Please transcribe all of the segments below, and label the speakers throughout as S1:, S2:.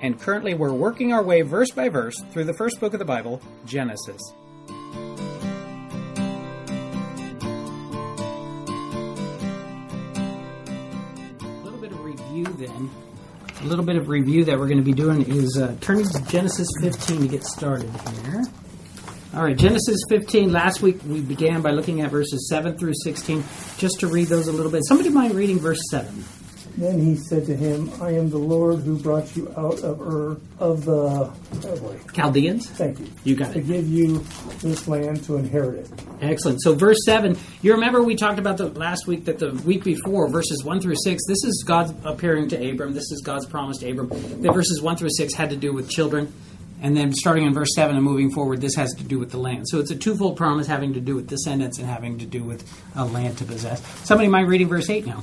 S1: and currently we're working our way verse by verse through the first book of the Bible, Genesis. A little bit of review then. A little bit of review that we're going to be doing is uh, turning to Genesis 15 to get started here. All right, Genesis 15. Last week we began by looking at verses 7 through 16. Just to read those a little bit. Somebody mind reading verse 7?
S2: Then he said to him, I am the Lord who brought you out of Ur of the oh boy,
S1: Chaldeans?
S2: thank you.
S1: You got
S2: To
S1: it.
S2: give you this land to inherit it.
S1: Excellent. So, verse 7, you remember we talked about the last week that the week before, verses 1 through 6, this is God appearing to Abram. This is God's promise to Abram. That verses 1 through 6 had to do with children. And then starting in verse 7 and moving forward, this has to do with the land. So, it's a twofold promise having to do with descendants and having to do with a land to possess. Somebody mind reading verse 8 now?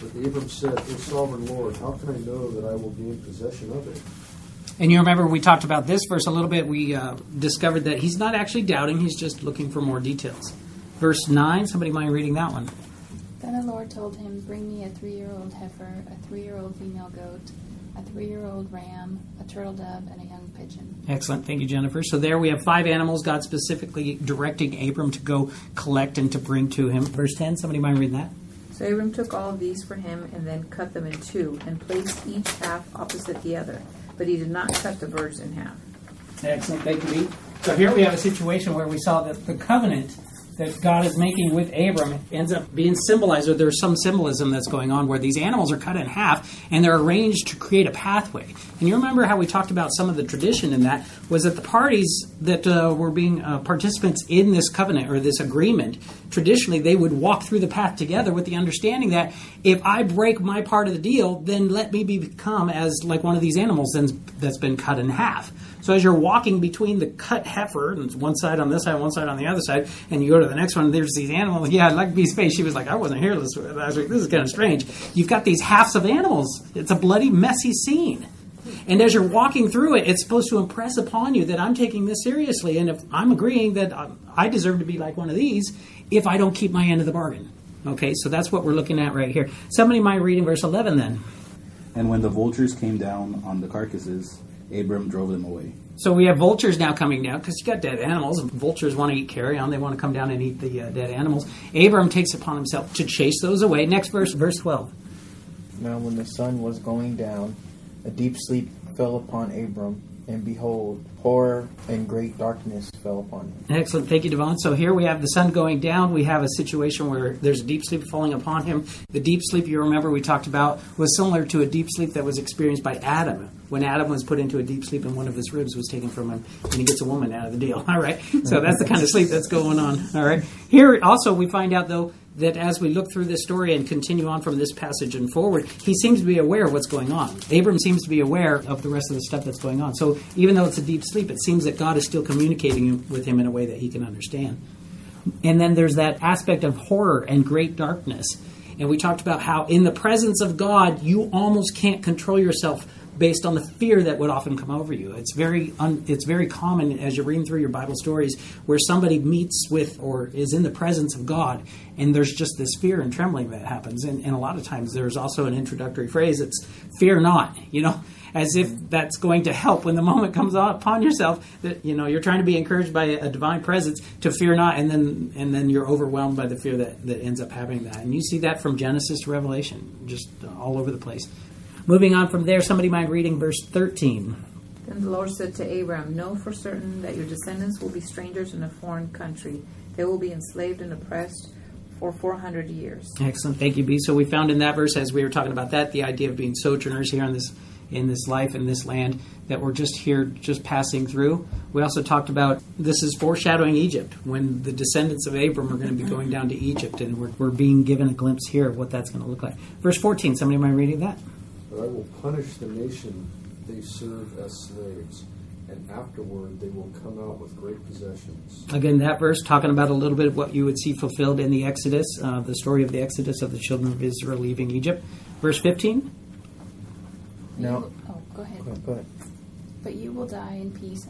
S3: But Abram said, O sovereign Lord, how can I know that I will gain possession of it?
S1: And you remember we talked about this verse a little bit. We uh, discovered that he's not actually doubting, he's just looking for more details. Verse 9, somebody mind reading that one?
S4: Then the Lord told him, Bring me a three year old heifer, a three year old female goat, a three year old ram, a turtle dove, and a young pigeon.
S1: Excellent. Thank you, Jennifer. So there we have five animals God specifically directing Abram to go collect and to bring to him. Verse 10, somebody mind reading that?
S5: So Abram took all of these for him and then cut them in two and placed each half opposite the other. But he did not cut the birds in half.
S1: Excellent. Thank you, Lee. So here we have a situation where we saw that the covenant that God is making with Abram ends up being symbolized, or there's some symbolism that's going on where these animals are cut in half and they're arranged to create a pathway. And you remember how we talked about some of the tradition in that was that the parties that uh, were being uh, participants in this covenant or this agreement, traditionally they would walk through the path together with the understanding that if I break my part of the deal, then let me become as like one of these animals that's been cut in half. So as you're walking between the cut heifer, and one side on this side, one side on the other side, and you go to the next one, there's these animals. Yeah, I'd like to be space. She was like, I wasn't here last week. This is kind of strange. You've got these halves of animals. It's a bloody, messy scene. And as you're walking through it, it's supposed to impress upon you that I'm taking this seriously, and if I'm agreeing that um, I deserve to be like one of these, if I don't keep my end of the bargain. Okay, so that's what we're looking at right here. Somebody mind reading verse 11 then.
S6: And when the vultures came down on the carcasses, Abram drove them away.
S1: So we have vultures now coming down because you got dead animals. Vultures want to eat carrion; they want to come down and eat the uh, dead animals. Abram takes upon himself to chase those away. Next verse, verse twelve.
S7: Now, when the sun was going down, a deep sleep fell upon Abram, and behold, horror and great darkness fell upon him.
S1: Excellent. Thank you, Devon. So here we have the sun going down. We have a situation where there's a deep sleep falling upon him. The deep sleep, you remember we talked about, was similar to a deep sleep that was experienced by Adam. When Adam was put into a deep sleep and one of his ribs was taken from him, and he gets a woman out of the deal. All right. So that's the kind of sleep that's going on. All right. Here also we find out, though, that as we look through this story and continue on from this passage and forward, he seems to be aware of what's going on. Abram seems to be aware of the rest of the stuff that's going on. So even though it's a deep sleep, it seems that God is still communicating with him in a way that he can understand. And then there's that aspect of horror and great darkness. And we talked about how in the presence of God, you almost can't control yourself based on the fear that would often come over you. It's very un, it's very common as you're reading through your Bible stories where somebody meets with or is in the presence of God, and there's just this fear and trembling that happens. And, and a lot of times there's also an introductory phrase. It's "fear not," you know, as if that's going to help when the moment comes upon yourself that you know you're trying to be encouraged by a divine presence to fear not, and then and then you're overwhelmed by the fear that that ends up happening that. And you see that from Genesis to Revelation, just all over the place. Moving on from there, somebody mind reading verse 13.
S5: Then the Lord said to Abram, Know for certain that your descendants will be strangers in a foreign country. They will be enslaved and oppressed for 400 years.
S1: Excellent. Thank you, B. So we found in that verse, as we were talking about that, the idea of being sojourners here in this in this life in this land that we're just here just passing through we also talked about this is foreshadowing egypt when the descendants of abram are going to be going down to egypt and we're, we're being given a glimpse here of what that's going to look like verse 14 somebody mind reading that
S3: But I will punish the nation they serve as slaves, and afterward they will come out with great possessions.
S1: Again, that verse talking about a little bit of what you would see fulfilled in the Exodus, uh, the story of the Exodus of the children of Israel leaving Egypt. Verse 15.
S7: Now,
S4: Oh, go ahead.
S7: go go ahead.
S4: But you will die in peace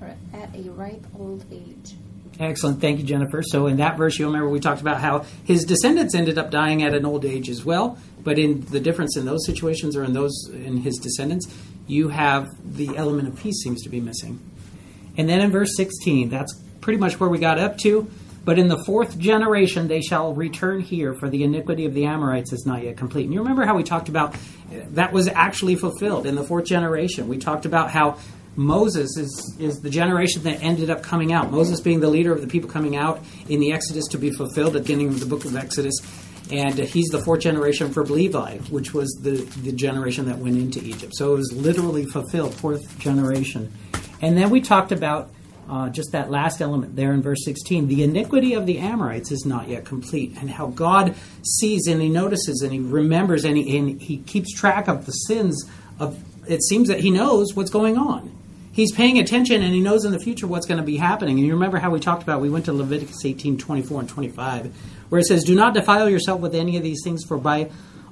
S4: at, at a ripe old age.
S1: Excellent. Thank you, Jennifer. So, in that verse, you'll remember we talked about how his descendants ended up dying at an old age as well. But in the difference in those situations or in those in his descendants, you have the element of peace seems to be missing. And then in verse 16, that's pretty much where we got up to. But in the fourth generation, they shall return here, for the iniquity of the Amorites is not yet complete. And you remember how we talked about that was actually fulfilled in the fourth generation. We talked about how Moses is, is the generation that ended up coming out. Moses being the leader of the people coming out in the Exodus to be fulfilled at the beginning of the book of Exodus. And he's the fourth generation for Levi, which was the, the generation that went into Egypt. So it was literally fulfilled, fourth generation. And then we talked about uh, just that last element there in verse 16 the iniquity of the Amorites is not yet complete, and how God sees and he notices and he remembers and he, and he keeps track of the sins of it seems that he knows what's going on. He's paying attention and he knows in the future what's going to be happening. And you remember how we talked about, we went to Leviticus 18 24 and 25, where it says, Do not defile yourself with any of these things, for by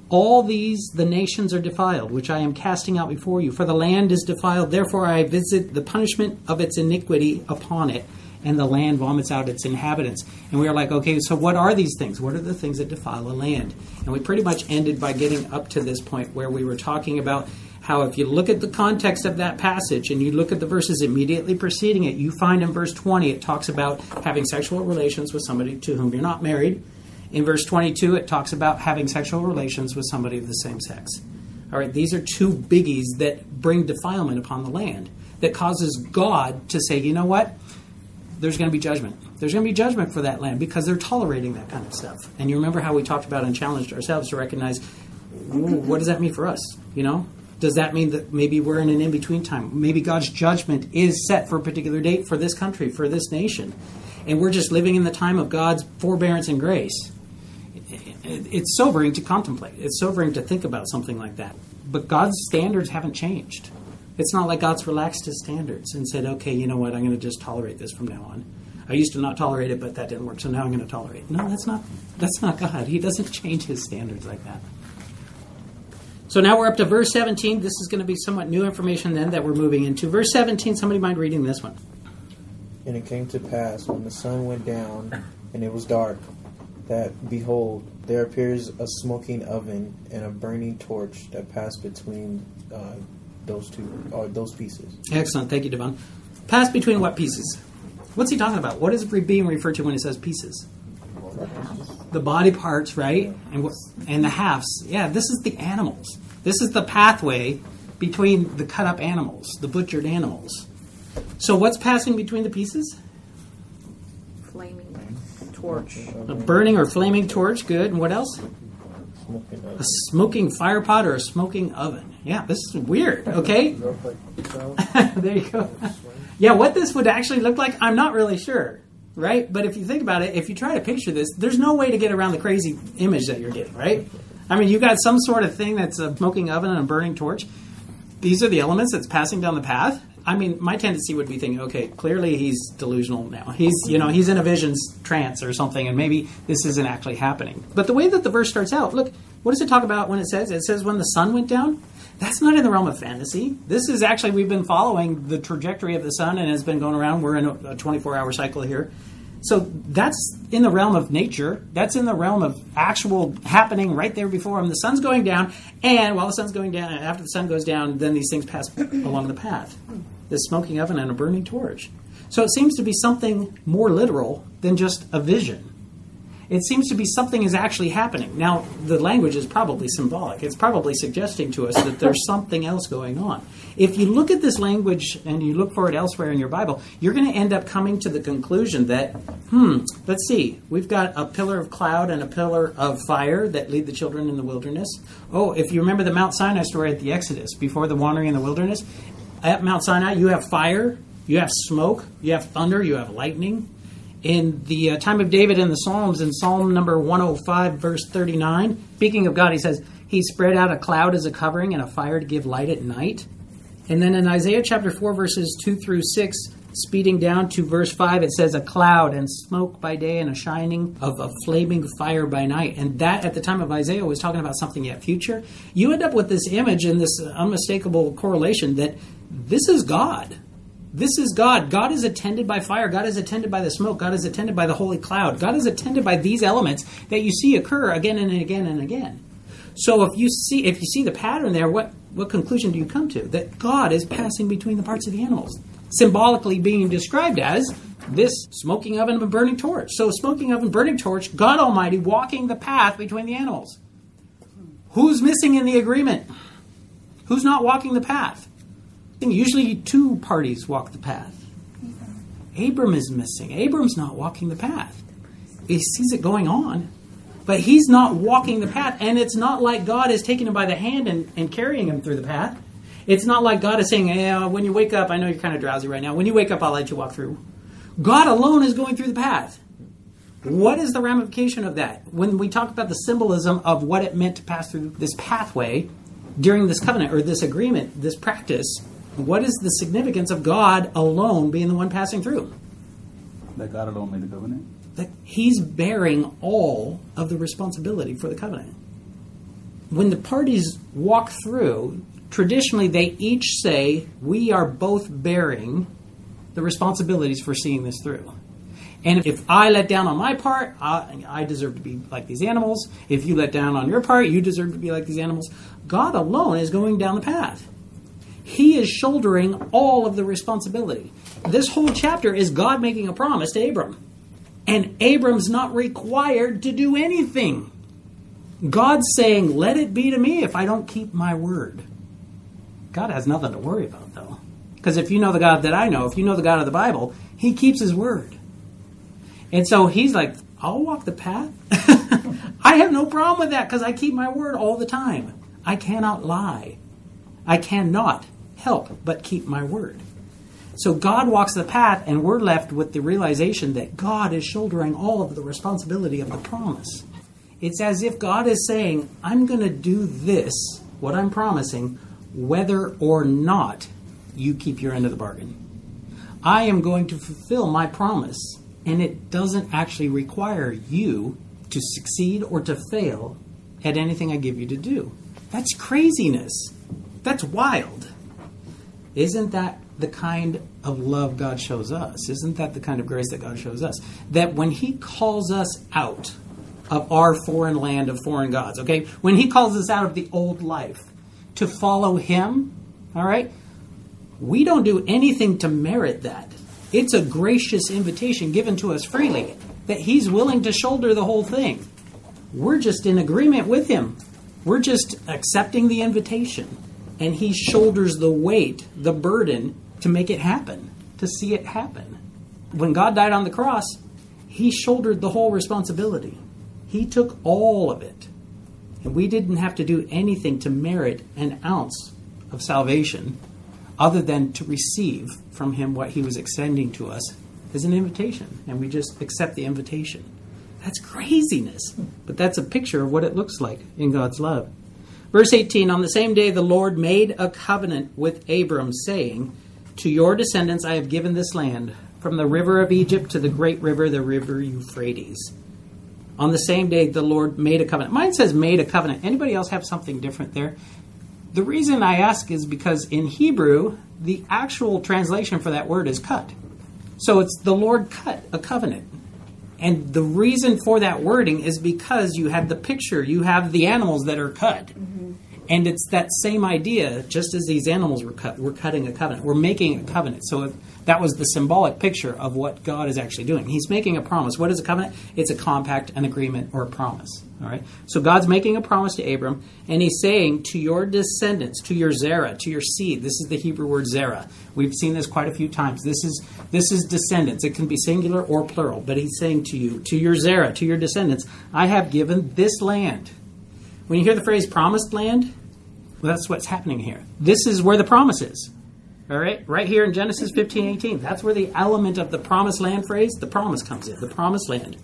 S1: all these the nations are defiled, which I am casting out before you. For the land is defiled, therefore I visit the punishment of its iniquity upon it, and the land vomits out its inhabitants. And we are like, okay, so what are these things? What are the things that defile a land? And we pretty much ended by getting up to this point where we were talking about how if you look at the context of that passage and you look at the verses immediately preceding it, you find in verse 20 it talks about having sexual relations with somebody to whom you're not married. In verse 22, it talks about having sexual relations with somebody of the same sex. All right, these are two biggies that bring defilement upon the land, that causes God to say, you know what? There's going to be judgment. There's going to be judgment for that land because they're tolerating that kind of stuff. And you remember how we talked about and challenged ourselves to recognize what does that mean for us? You know, does that mean that maybe we're in an in between time? Maybe God's judgment is set for a particular date for this country, for this nation, and we're just living in the time of God's forbearance and grace. It's sobering to contemplate. It's sobering to think about something like that. But God's standards haven't changed. It's not like God's relaxed his standards and said, okay, you know what, I'm going to just tolerate this from now on. I used to not tolerate it, but that didn't work, so now I'm going to tolerate. No, that's not that's not God. He doesn't change his standards like that. So now we're up to verse 17. This is going to be somewhat new information then that we're moving into. Verse 17, somebody mind reading this one?
S7: And it came to pass when the sun went down and it was dark, that behold, there appears a smoking oven and a burning torch that passed between uh, those two or those pieces.
S1: Excellent. Thank you, Devon. Pass between what pieces? What's he talking about? What is it being referred to when he says pieces? The body parts, right? And what, and the halves. Yeah, this is the animals. This is the pathway between the cut up animals, the butchered animals. So what's passing between the pieces?
S5: Flaming torch.
S1: A burning or flaming torch, good. And what else? A smoking fire pot or a smoking oven. Yeah, this is weird, okay?
S3: Is that like sound?
S1: there you go. Yeah, what this would actually look like, I'm not really sure, right? But if you think about it, if you try to picture this, there's no way to get around the crazy image that you're getting, right? I mean, you got some sort of thing that's a smoking oven and a burning torch. These are the elements that's passing down the path. I mean, my tendency would be thinking, okay, clearly he's delusional now. He's, you know, he's in a visions trance or something, and maybe this isn't actually happening. But the way that the verse starts out, look, what does it talk about when it says? It says when the sun went down. That's not in the realm of fantasy. This is actually we've been following the trajectory of the sun and has been going around. We're in a 24 hour cycle here. So that's in the realm of nature. That's in the realm of actual happening right there before him. The sun's going down, and while the sun's going down, after the sun goes down, then these things pass along the path. This smoking oven and a burning torch. So it seems to be something more literal than just a vision. It seems to be something is actually happening. Now, the language is probably symbolic. It's probably suggesting to us that there's something else going on. If you look at this language and you look for it elsewhere in your Bible, you're going to end up coming to the conclusion that, hmm, let's see, we've got a pillar of cloud and a pillar of fire that lead the children in the wilderness. Oh, if you remember the Mount Sinai story at the Exodus, before the wandering in the wilderness, at Mount Sinai, you have fire, you have smoke, you have thunder, you have lightning in the uh, time of David in the Psalms, in Psalm number 105, verse 39, speaking of God, he says, He spread out a cloud as a covering and a fire to give light at night. And then in Isaiah chapter 4, verses 2 through 6, speeding down to verse 5, it says, A cloud and smoke by day and a shining of a flaming fire by night. And that, at the time of Isaiah, was talking about something yet future. You end up with this image and this unmistakable correlation that this is God. This is God. God is attended by fire. God is attended by the smoke. God is attended by the holy cloud. God is attended by these elements that you see occur again and again and again. So if you see if you see the pattern there, what what conclusion do you come to? That God is passing between the parts of the animals, symbolically being described as this smoking oven and a burning torch. So smoking oven, burning torch, God Almighty walking the path between the animals. Who's missing in the agreement? Who's not walking the path? Usually two parties walk the path. Abram is missing. Abram's not walking the path. He sees it going on, but he's not walking the path. And it's not like God is taking him by the hand and, and carrying him through the path. It's not like God is saying, hey, uh, when you wake up, I know you're kind of drowsy right now. When you wake up, I'll let you walk through. God alone is going through the path. What is the ramification of that? When we talk about the symbolism of what it meant to pass through this pathway during this covenant or this agreement, this practice, what is the significance of God alone being the one passing through?
S6: That God alone made the covenant.
S1: That He's bearing all of the responsibility for the covenant. When the parties walk through, traditionally they each say, We are both bearing the responsibilities for seeing this through. And if I let down on my part, I, I, deserve to be like these animals. If you let down on your part, you deserve to be like these animals. God alone is going down the path. He is shouldering all of the responsibility. This whole chapter is God making a promise to Abram. And Abram's not required to do anything. God's saying, Let it be to me if I don't keep my word. God has nothing to worry about, though. Because if you know the God that I know, if you know the God of the Bible, He keeps His word. And so He's like, I'll walk the path. I have no problem with that because I keep my word all the time. I cannot lie. I cannot help but keep my word. So God walks the path, and we're left with the realization that God is shouldering all of the responsibility of the promise. It's as if God is saying, I'm going to do this, what I'm promising, whether or not you keep your end of the bargain. I am going to fulfill my promise, and it doesn't actually require you to succeed or to fail at anything I give you to do. That's craziness. That's wild. Isn't that the kind of love God shows us? Isn't that the kind of grace that God shows us? That when He calls us out of our foreign land of foreign gods, okay, when He calls us out of the old life to follow Him, all right, we don't do anything to merit that. It's a gracious invitation given to us freely that He's willing to shoulder the whole thing. We're just in agreement with Him. We're just accepting the invitation and he shoulders the weight, the burden to make it happen, to see it happen. When God died on the cross, he shouldered the whole responsibility. He took all of it. And we didn't have to do anything to merit an ounce of salvation other than to receive from him what he was extending to us as an invitation. And we just accept the invitation. That's craziness. But that's a picture of what it looks like in God's love. Verse 18 On the same day, the Lord made a covenant with Abram, saying, To your descendants I have given this land, from the river of Egypt to the great river, the river Euphrates. On the same day, the Lord made a covenant. Mine says made a covenant. Anybody else have something different there? The reason I ask is because in Hebrew, the actual translation for that word is cut. So it's the Lord cut a covenant. And the reason for that wording is because you have the picture, you have the animals that are cut. Mm-hmm. And it's that same idea, just as these animals were cut, we're cutting a covenant. We're making a covenant. So that was the symbolic picture of what God is actually doing. He's making a promise. What is a covenant? It's a compact, an agreement, or a promise. All right. So God's making a promise to Abram, and He's saying to your descendants, to your zera, to your seed. This is the Hebrew word zera. We've seen this quite a few times. This is this is descendants. It can be singular or plural, but He's saying to you, to your zera, to your descendants, I have given this land. When you hear the phrase promised land, well, that's what's happening here. This is where the promise is. All right, right here in Genesis 15, 18. That's where the element of the promised land phrase, the promise comes in, the promised land.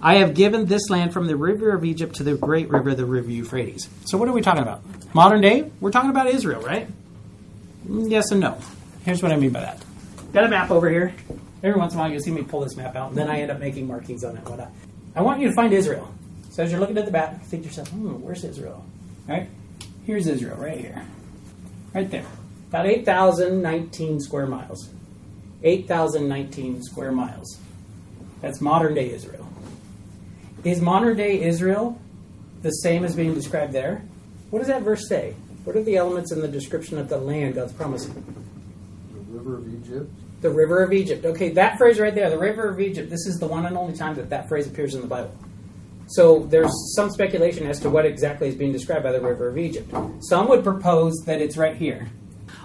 S1: I have given this land from the river of Egypt to the great river, the river Euphrates. So, what are we talking about? Modern day? We're talking about Israel, right? Mm, Yes and no. Here's what I mean by that. Got a map over here. Every once in a while, you'll see me pull this map out, and then I end up making markings on it. and whatnot. I want you to find Israel. So as you're looking at the map, you think to yourself, hmm, where's Israel? All right? Here's Israel, right here. Right there. About 8,019 square miles. 8,019 square miles. That's modern day Israel. Is modern day Israel the same as being described there? What does that verse say? What are the elements in the description of the land God's promising?
S3: The river of Egypt.
S1: The river of Egypt. Okay, that phrase right there, the river of Egypt, this is the one and only time that that phrase appears in the Bible. So there's some speculation as to what exactly is being described by the river of Egypt. Some would propose that it's right here.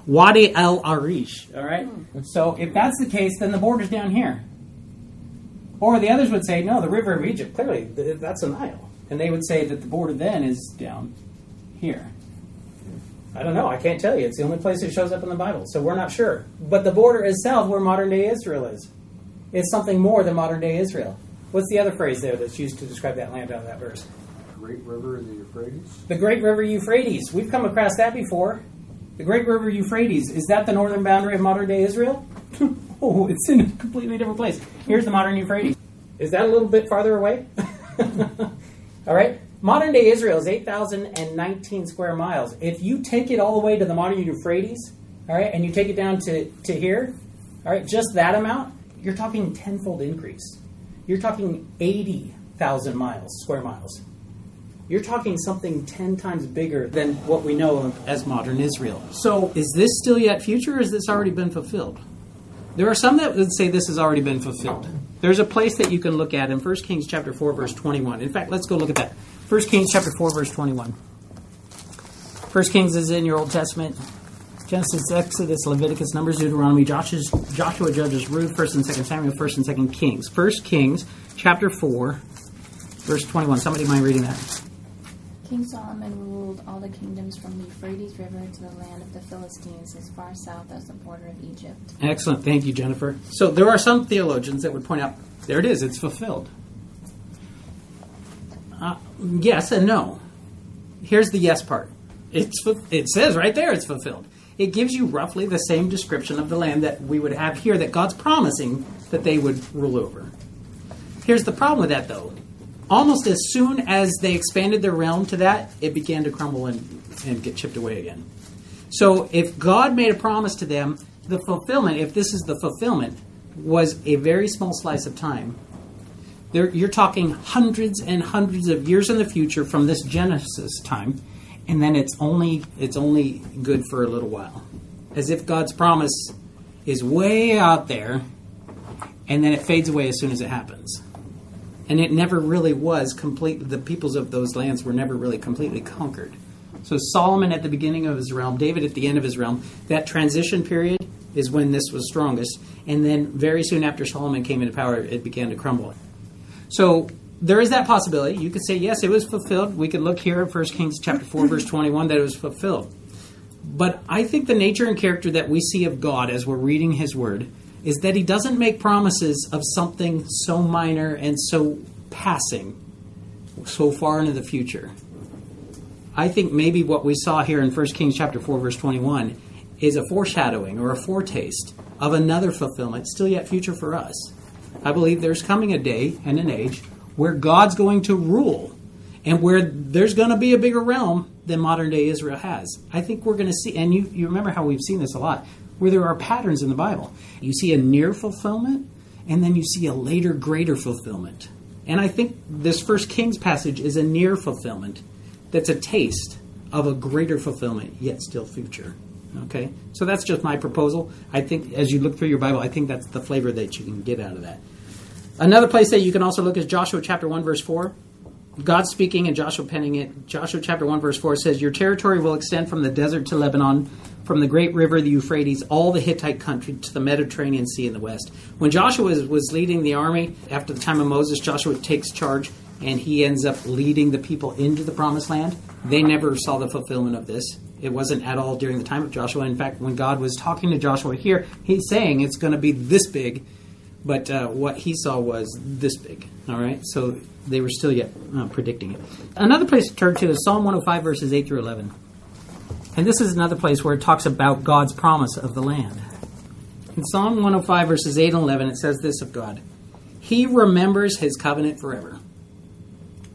S1: Wadi el Arish, all right? Hmm. So if that's the case, then the border's down here. Or the others would say, no, the river of Egypt, clearly, that's a Nile. And they would say that the border then is down here. I don't know. I can't tell you. It's the only place it shows up in the Bible, so we're not sure. But the border is south where modern day Israel is. It's something more than modern day Israel. What's the other phrase there that's used to describe that land out of that verse?
S3: Great river of the Euphrates.
S1: The Great River Euphrates. We've come across that before. The Great River Euphrates. Is that the northern boundary of modern day Israel? oh, it's in a completely different place. Here's the modern Euphrates. Is that a little bit farther away? all right. Modern day Israel is 8,019 square miles. If you take it all the way to the modern Euphrates, all right, and you take it down to, to here, all right, just that amount, you're talking tenfold increase. You're talking 80,000 miles, square miles. You're talking something 10 times bigger than what we know of as modern Israel. So, is this still yet future, or has this already been fulfilled? There are some that would say this has already been fulfilled. There's a place that you can look at in 1 Kings chapter 4 verse 21. In fact, let's go look at that. 1 Kings chapter 4 verse 21. 1 Kings is in your Old Testament. Genesis, Exodus, Leviticus, Numbers, Deuteronomy, Joshua, Joshua Judges, Ruth, 1st and 2nd Samuel, 1st and 2nd Kings. 1 Kings chapter 4 verse 21. Somebody mind reading that?
S4: King Solomon ruled all the kingdoms from the Euphrates River to the land of the Philistines as far south as the border of Egypt.
S1: Excellent. Thank you, Jennifer. So there are some theologians that would point out there it is, it's fulfilled. Uh, yes and no. Here's the yes part. It's it says right there it's fulfilled. It gives you roughly the same description of the land that we would have here that God's promising that they would rule over. Here's the problem with that though. Almost as soon as they expanded their realm to that, it began to crumble and, and get chipped away again. So if God made a promise to them, the fulfillment, if this is the fulfillment, was a very small slice of time. You're talking hundreds and hundreds of years in the future from this Genesis time, and then it's only it's only good for a little while, as if God's promise is way out there, and then it fades away as soon as it happens. And it never really was complete. The peoples of those lands were never really completely conquered. So Solomon at the beginning of his realm, David at the end of his realm, that transition period is when this was strongest. And then very soon after Solomon came into power, it began to crumble. So there is that possibility. You could say, yes, it was fulfilled. We could look here at 1 Kings chapter 4, verse 21, that it was fulfilled. But I think the nature and character that we see of God as we're reading his word is that he doesn't make promises of something so minor and so passing so far into the future. I think maybe what we saw here in 1 Kings chapter 4 verse 21 is a foreshadowing or a foretaste of another fulfillment still yet future for us. I believe there's coming a day and an age where God's going to rule and where there's going to be a bigger realm than modern day Israel has. I think we're going to see, and you, you remember how we've seen this a lot, where there are patterns in the Bible. You see a near fulfillment, and then you see a later, greater fulfillment. And I think this First Kings passage is a near fulfillment that's a taste of a greater fulfillment, yet still future. Okay? So that's just my proposal. I think as you look through your Bible, I think that's the flavor that you can get out of that. Another place that you can also look is Joshua chapter 1, verse 4. God speaking and Joshua penning it. Joshua chapter 1, verse 4 says, Your territory will extend from the desert to Lebanon, from the great river, the Euphrates, all the Hittite country to the Mediterranean Sea in the west. When Joshua was, was leading the army, after the time of Moses, Joshua takes charge and he ends up leading the people into the promised land. They never saw the fulfillment of this. It wasn't at all during the time of Joshua. In fact, when God was talking to Joshua here, he's saying it's going to be this big, but uh, what he saw was this big. All right, so they were still yet uh, predicting it. Another place to turn to is Psalm 105, verses 8 through 11. And this is another place where it talks about God's promise of the land. In Psalm 105, verses 8 and 11, it says this of God He remembers his covenant forever.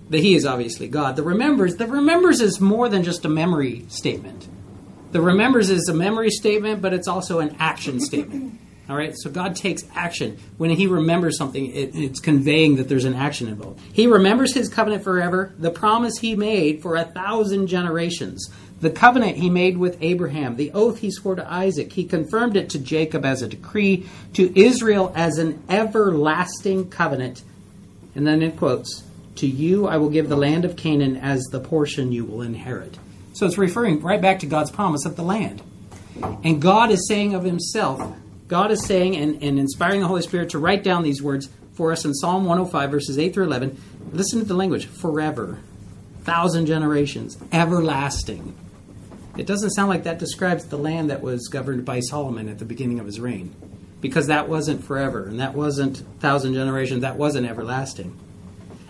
S1: The He is obviously God. The remembers, the remembers is more than just a memory statement. The remembers is a memory statement, but it's also an action statement. All right, so God takes action. When He remembers something, it, it's conveying that there's an action involved. He remembers His covenant forever, the promise He made for a thousand generations, the covenant He made with Abraham, the oath He swore to Isaac. He confirmed it to Jacob as a decree, to Israel as an everlasting covenant. And then in quotes, to you I will give the land of Canaan as the portion you will inherit. So it's referring right back to God's promise of the land. And God is saying of Himself, God is saying and, and inspiring the Holy Spirit to write down these words for us in Psalm 105, verses 8 through 11. Listen to the language forever, thousand generations, everlasting. It doesn't sound like that describes the land that was governed by Solomon at the beginning of his reign, because that wasn't forever, and that wasn't thousand generations, that wasn't everlasting.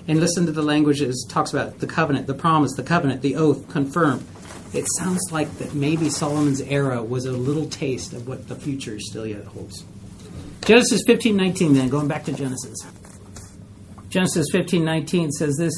S1: And listen to the language it talks about the covenant, the promise, the covenant, the oath, confirmed it sounds like that maybe Solomon's era was a little taste of what the future still yet holds. Genesis 15:19 then going back to Genesis. Genesis 15:19 says this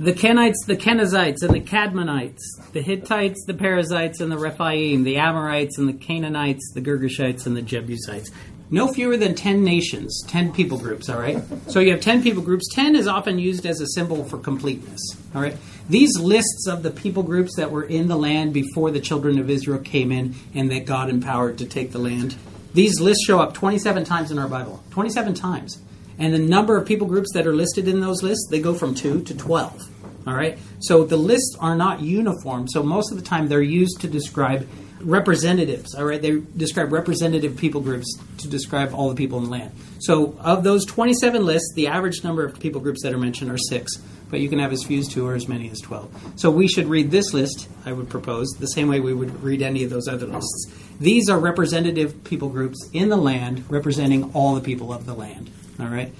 S1: the Kenites, the Kenizzites, and the Kadmonites, the Hittites, the Perizzites, and the Rephaim, the Amorites, and the Canaanites, the Girgashites, and the Jebusites. No fewer than 10 nations, 10 people groups, all right? So you have 10 people groups. 10 is often used as a symbol for completeness, all right? These lists of the people groups that were in the land before the children of Israel came in and that God empowered to take the land, these lists show up 27 times in our Bible. 27 times. And the number of people groups that are listed in those lists, they go from 2 to 12. All right? So the lists are not uniform. So most of the time they're used to describe representatives. All right? They describe representative people groups to describe all the people in the land. So of those 27 lists, the average number of people groups that are mentioned are 6, but you can have as few as 2 or as many as 12. So we should read this list, I would propose, the same way we would read any of those other lists. These are representative people groups in the land representing all the people of the land. All right?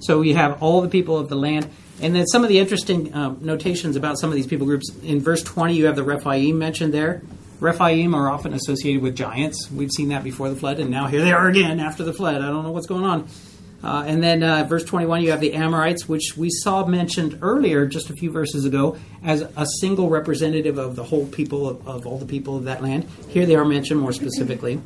S1: So we have all the people of the land. And then some of the interesting um, notations about some of these people groups. In verse 20, you have the Rephaim mentioned there. Rephaim are often associated with giants. We've seen that before the flood, and now here they are again after the flood. I don't know what's going on. Uh, and then uh, verse 21, you have the Amorites, which we saw mentioned earlier, just a few verses ago, as a single representative of the whole people, of, of all the people of that land. Here they are mentioned more specifically.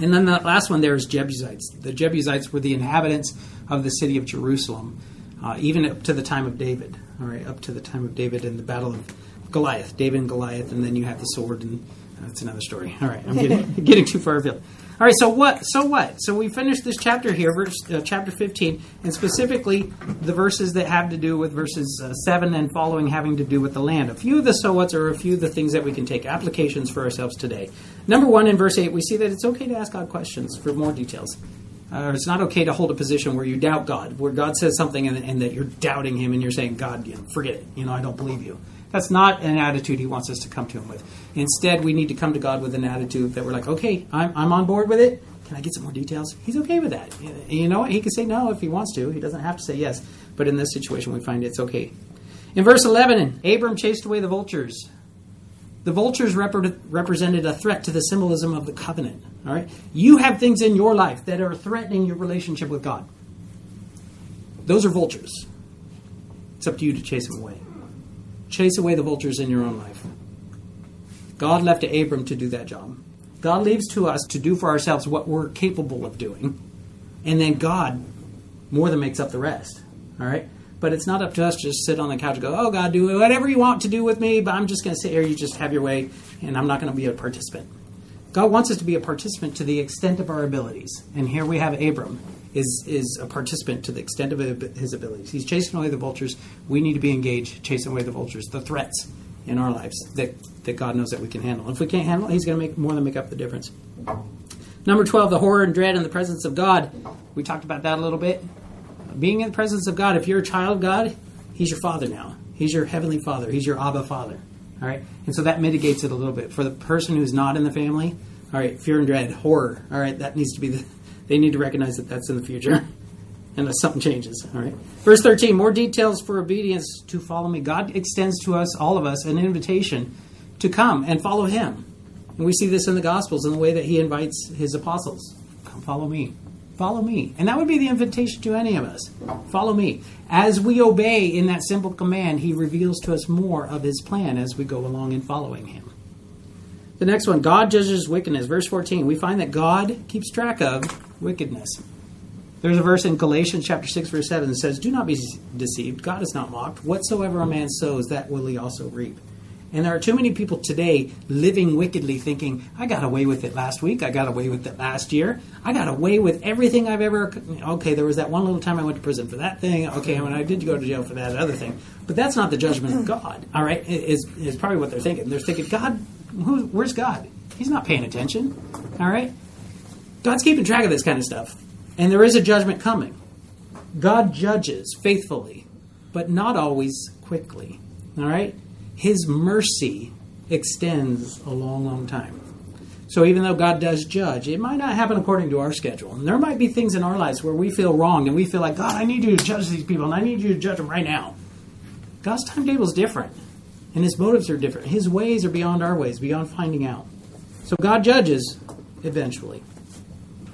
S1: And then the last one there is Jebusites. The Jebusites were the inhabitants of the city of Jerusalem, uh, even up to the time of David. All right, up to the time of David and the battle of Goliath, David and Goliath, and then you have the sword, and that's another story. All right, I'm getting, getting too far afield. All right, so what? So what? So we finished this chapter here, verse uh, chapter 15, and specifically the verses that have to do with verses uh, 7 and following having to do with the land. A few of the so whats are a few of the things that we can take applications for ourselves today. Number one, in verse 8, we see that it's okay to ask God questions for more details. Uh, it's not okay to hold a position where you doubt God, where God says something and, and that you're doubting Him and you're saying, God, you know, forget it. You know, I don't believe you. That's not an attitude he wants us to come to him with. Instead, we need to come to God with an attitude that we're like, okay, I'm, I'm on board with it. Can I get some more details? He's okay with that. You know what? He can say no if he wants to. He doesn't have to say yes. But in this situation, we find it's okay. In verse 11, Abram chased away the vultures. The vultures rep- represented a threat to the symbolism of the covenant. All right, you have things in your life that are threatening your relationship with God. Those are vultures. It's up to you to chase them away. Chase away the vultures in your own life. God left to Abram to do that job. God leaves to us to do for ourselves what we're capable of doing. And then God more than makes up the rest. All right? But it's not up to us to just sit on the couch and go, oh, God, do whatever you want to do with me, but I'm just going to sit here. You just have your way, and I'm not going to be a participant. God wants us to be a participant to the extent of our abilities. And here we have Abram is is a participant to the extent of his abilities. He's chasing away the vultures. We need to be engaged, chasing away the vultures, the threats in our lives that, that God knows that we can handle. If we can't handle it, He's going to make more than make up the difference. Number 12, the horror and dread in the presence of God. We talked about that a little bit. Being in the presence of God, if you're a child of God, He's your Father now. He's your Heavenly Father. He's your Abba Father. All right? And so that mitigates it a little bit. For the person who's not in the family, all right, fear and dread, horror, all right, that needs to be the, they need to recognize that that's in the future unless something changes. All right. Verse 13 more details for obedience to follow me. God extends to us, all of us, an invitation to come and follow him. And we see this in the Gospels in the way that he invites his apostles come follow me. Follow me. And that would be the invitation to any of us. Follow me. As we obey in that simple command, he reveals to us more of his plan as we go along in following him. The next one God judges wickedness. Verse 14. We find that God keeps track of wickedness. There's a verse in Galatians chapter 6, verse 7 that says, Do not be deceived. God is not mocked. Whatsoever a man sows, that will he also reap. And there are too many people today living wickedly, thinking, I got away with it last week. I got away with it last year. I got away with everything I've ever. Okay, there was that one little time I went to prison for that thing. Okay, when I did go to jail for that other thing. But that's not the judgment of God, all right? Is, is probably what they're thinking. They're thinking, God, who, where's God? He's not paying attention, all right? God's keeping track of this kind of stuff. And there is a judgment coming. God judges faithfully, but not always quickly, all right? His mercy extends a long, long time. So even though God does judge, it might not happen according to our schedule. And there might be things in our lives where we feel wrong and we feel like, God, I need you to judge these people and I need you to judge them right now. God's timetable is different and his motives are different. His ways are beyond our ways, beyond finding out. So God judges eventually.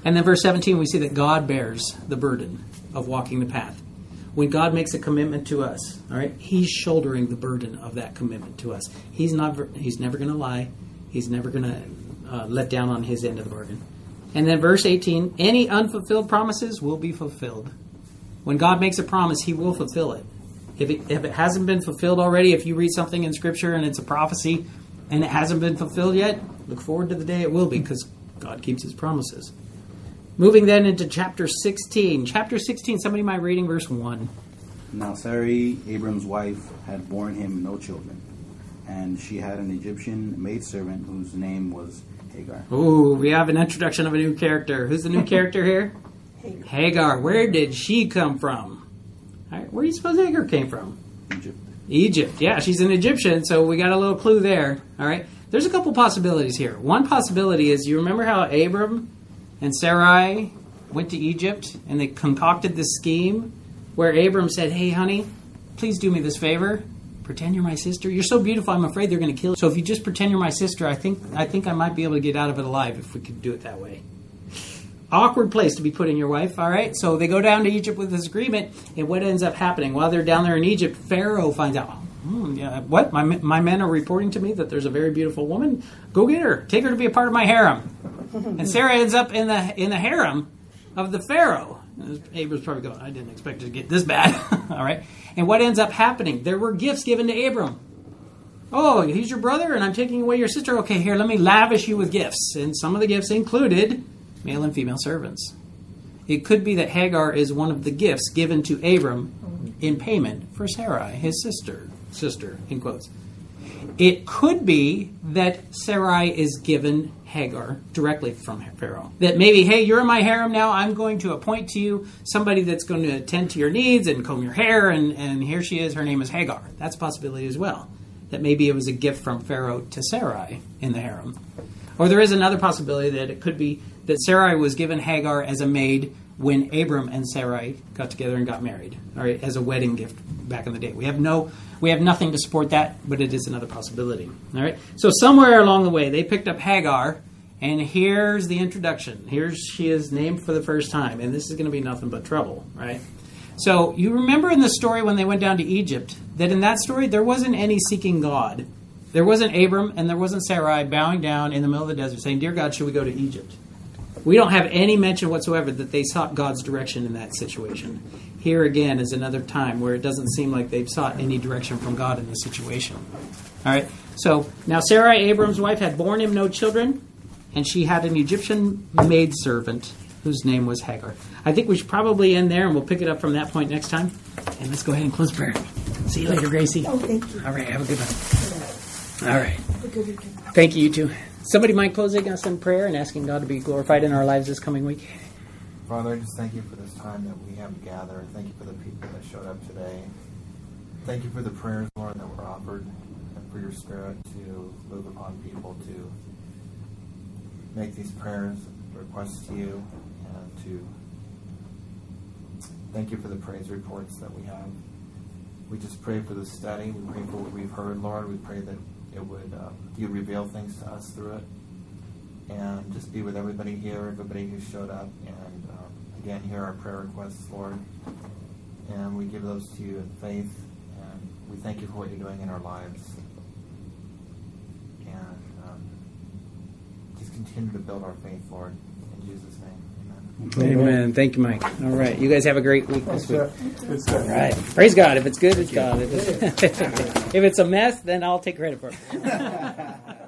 S1: And then verse 17, we see that God bears the burden of walking the path when God makes a commitment to us, all right, He's shouldering the burden of that commitment to us. He's not. He's never going to lie. He's never going to uh, let down on His end of the bargain. And then verse 18: any unfulfilled promises will be fulfilled. When God makes a promise, He will fulfill it. If it, if it hasn't been fulfilled already, if you read something in Scripture and it's a prophecy and it hasn't been fulfilled yet, look forward to the day it will be because God keeps His promises. Moving then into chapter 16. Chapter 16, somebody might reading verse 1.
S6: Now Sarai, Abram's wife, had borne him no children, and she had an Egyptian maidservant whose name was Hagar.
S1: Ooh, we have an introduction of a new character. Who's the new character here? Hagar. Hagar. Where did she come from? Right, where do you suppose Hagar came from?
S6: Egypt.
S1: Egypt. Yeah, she's an Egyptian, so we got a little clue there. All right. There's a couple possibilities here. One possibility is you remember how Abram and Sarai went to Egypt and they concocted this scheme where Abram said, Hey, honey, please do me this favor. Pretend you're my sister. You're so beautiful, I'm afraid they're going to kill you. So if you just pretend you're my sister, I think, I think I might be able to get out of it alive if we could do it that way. Awkward place to be putting your wife, all right? So they go down to Egypt with this agreement, and what ends up happening? While they're down there in Egypt, Pharaoh finds out, hmm, yeah, what? My, my men are reporting to me that there's a very beautiful woman. Go get her. Take her to be a part of my harem and Sarah ends up in the in the harem of the Pharaoh. Abram's probably going, I didn't expect it to get this bad. All right. And what ends up happening? There were gifts given to Abram. Oh, he's your brother, and I'm taking away your sister. Okay, here, let me lavish you with gifts. And some of the gifts included male and female servants. It could be that Hagar is one of the gifts given to Abram in payment for Sarai, his sister. Sister, in quotes. It could be that Sarai is given Hagar directly from Pharaoh. That maybe, hey, you're in my harem now. I'm going to appoint to you somebody that's going to attend to your needs and comb your hair. And, and here she is. Her name is Hagar. That's a possibility as well. That maybe it was a gift from Pharaoh to Sarai in the harem. Or there is another possibility that it could be that Sarai was given Hagar as a maid when Abram and Sarai got together and got married, all right, as a wedding gift back in the day. We have no, we have nothing to support that, but it is another possibility. All right. So somewhere along the way, they picked up Hagar, and here's the introduction. Here's she is named for the first time, and this is going to be nothing but trouble, right? So you remember in the story when they went down to Egypt that in that story there wasn't any seeking God. There wasn't Abram and there wasn't Sarai bowing down in the middle of the desert saying, "Dear God, should we go to Egypt?" We don't have any mention whatsoever that they sought God's direction in that situation. Here again is another time where it doesn't seem like they've sought any direction from God in the situation. All right. So now Sarai, Abram's wife, had borne him no children, and she had an Egyptian maidservant whose name was Hagar. I think we should probably end there, and we'll pick it up from that point next time. And let's go ahead and close prayer. See you later, Gracie.
S8: Oh, thank you.
S1: All right. Have a good one. All right. Thank you, you too. Somebody mind closing us in prayer and asking God to be glorified in our lives this coming week?
S9: Father, I just thank you for this time that we have gathered. Thank you for the people that showed up today. Thank you for the prayers, Lord, that were offered, and for your spirit to move upon people to make these prayers requests to you, and to thank you for the praise reports that we have. We just pray for the study. We pray for what we've heard, Lord. We pray that it would um, you reveal things to us through it, and just be with everybody here, everybody who showed up, and um, again, hear our prayer requests, Lord, and we give those to you in faith, and we thank you for what you're doing in our lives, and um, just continue to build our faith, Lord, in Jesus' name, Amen.
S1: Thank you, Mike. All right. You guys have a great week this week. All right. Praise God. If it's good, it's God. If it's, if it's a mess, then I'll take credit for it.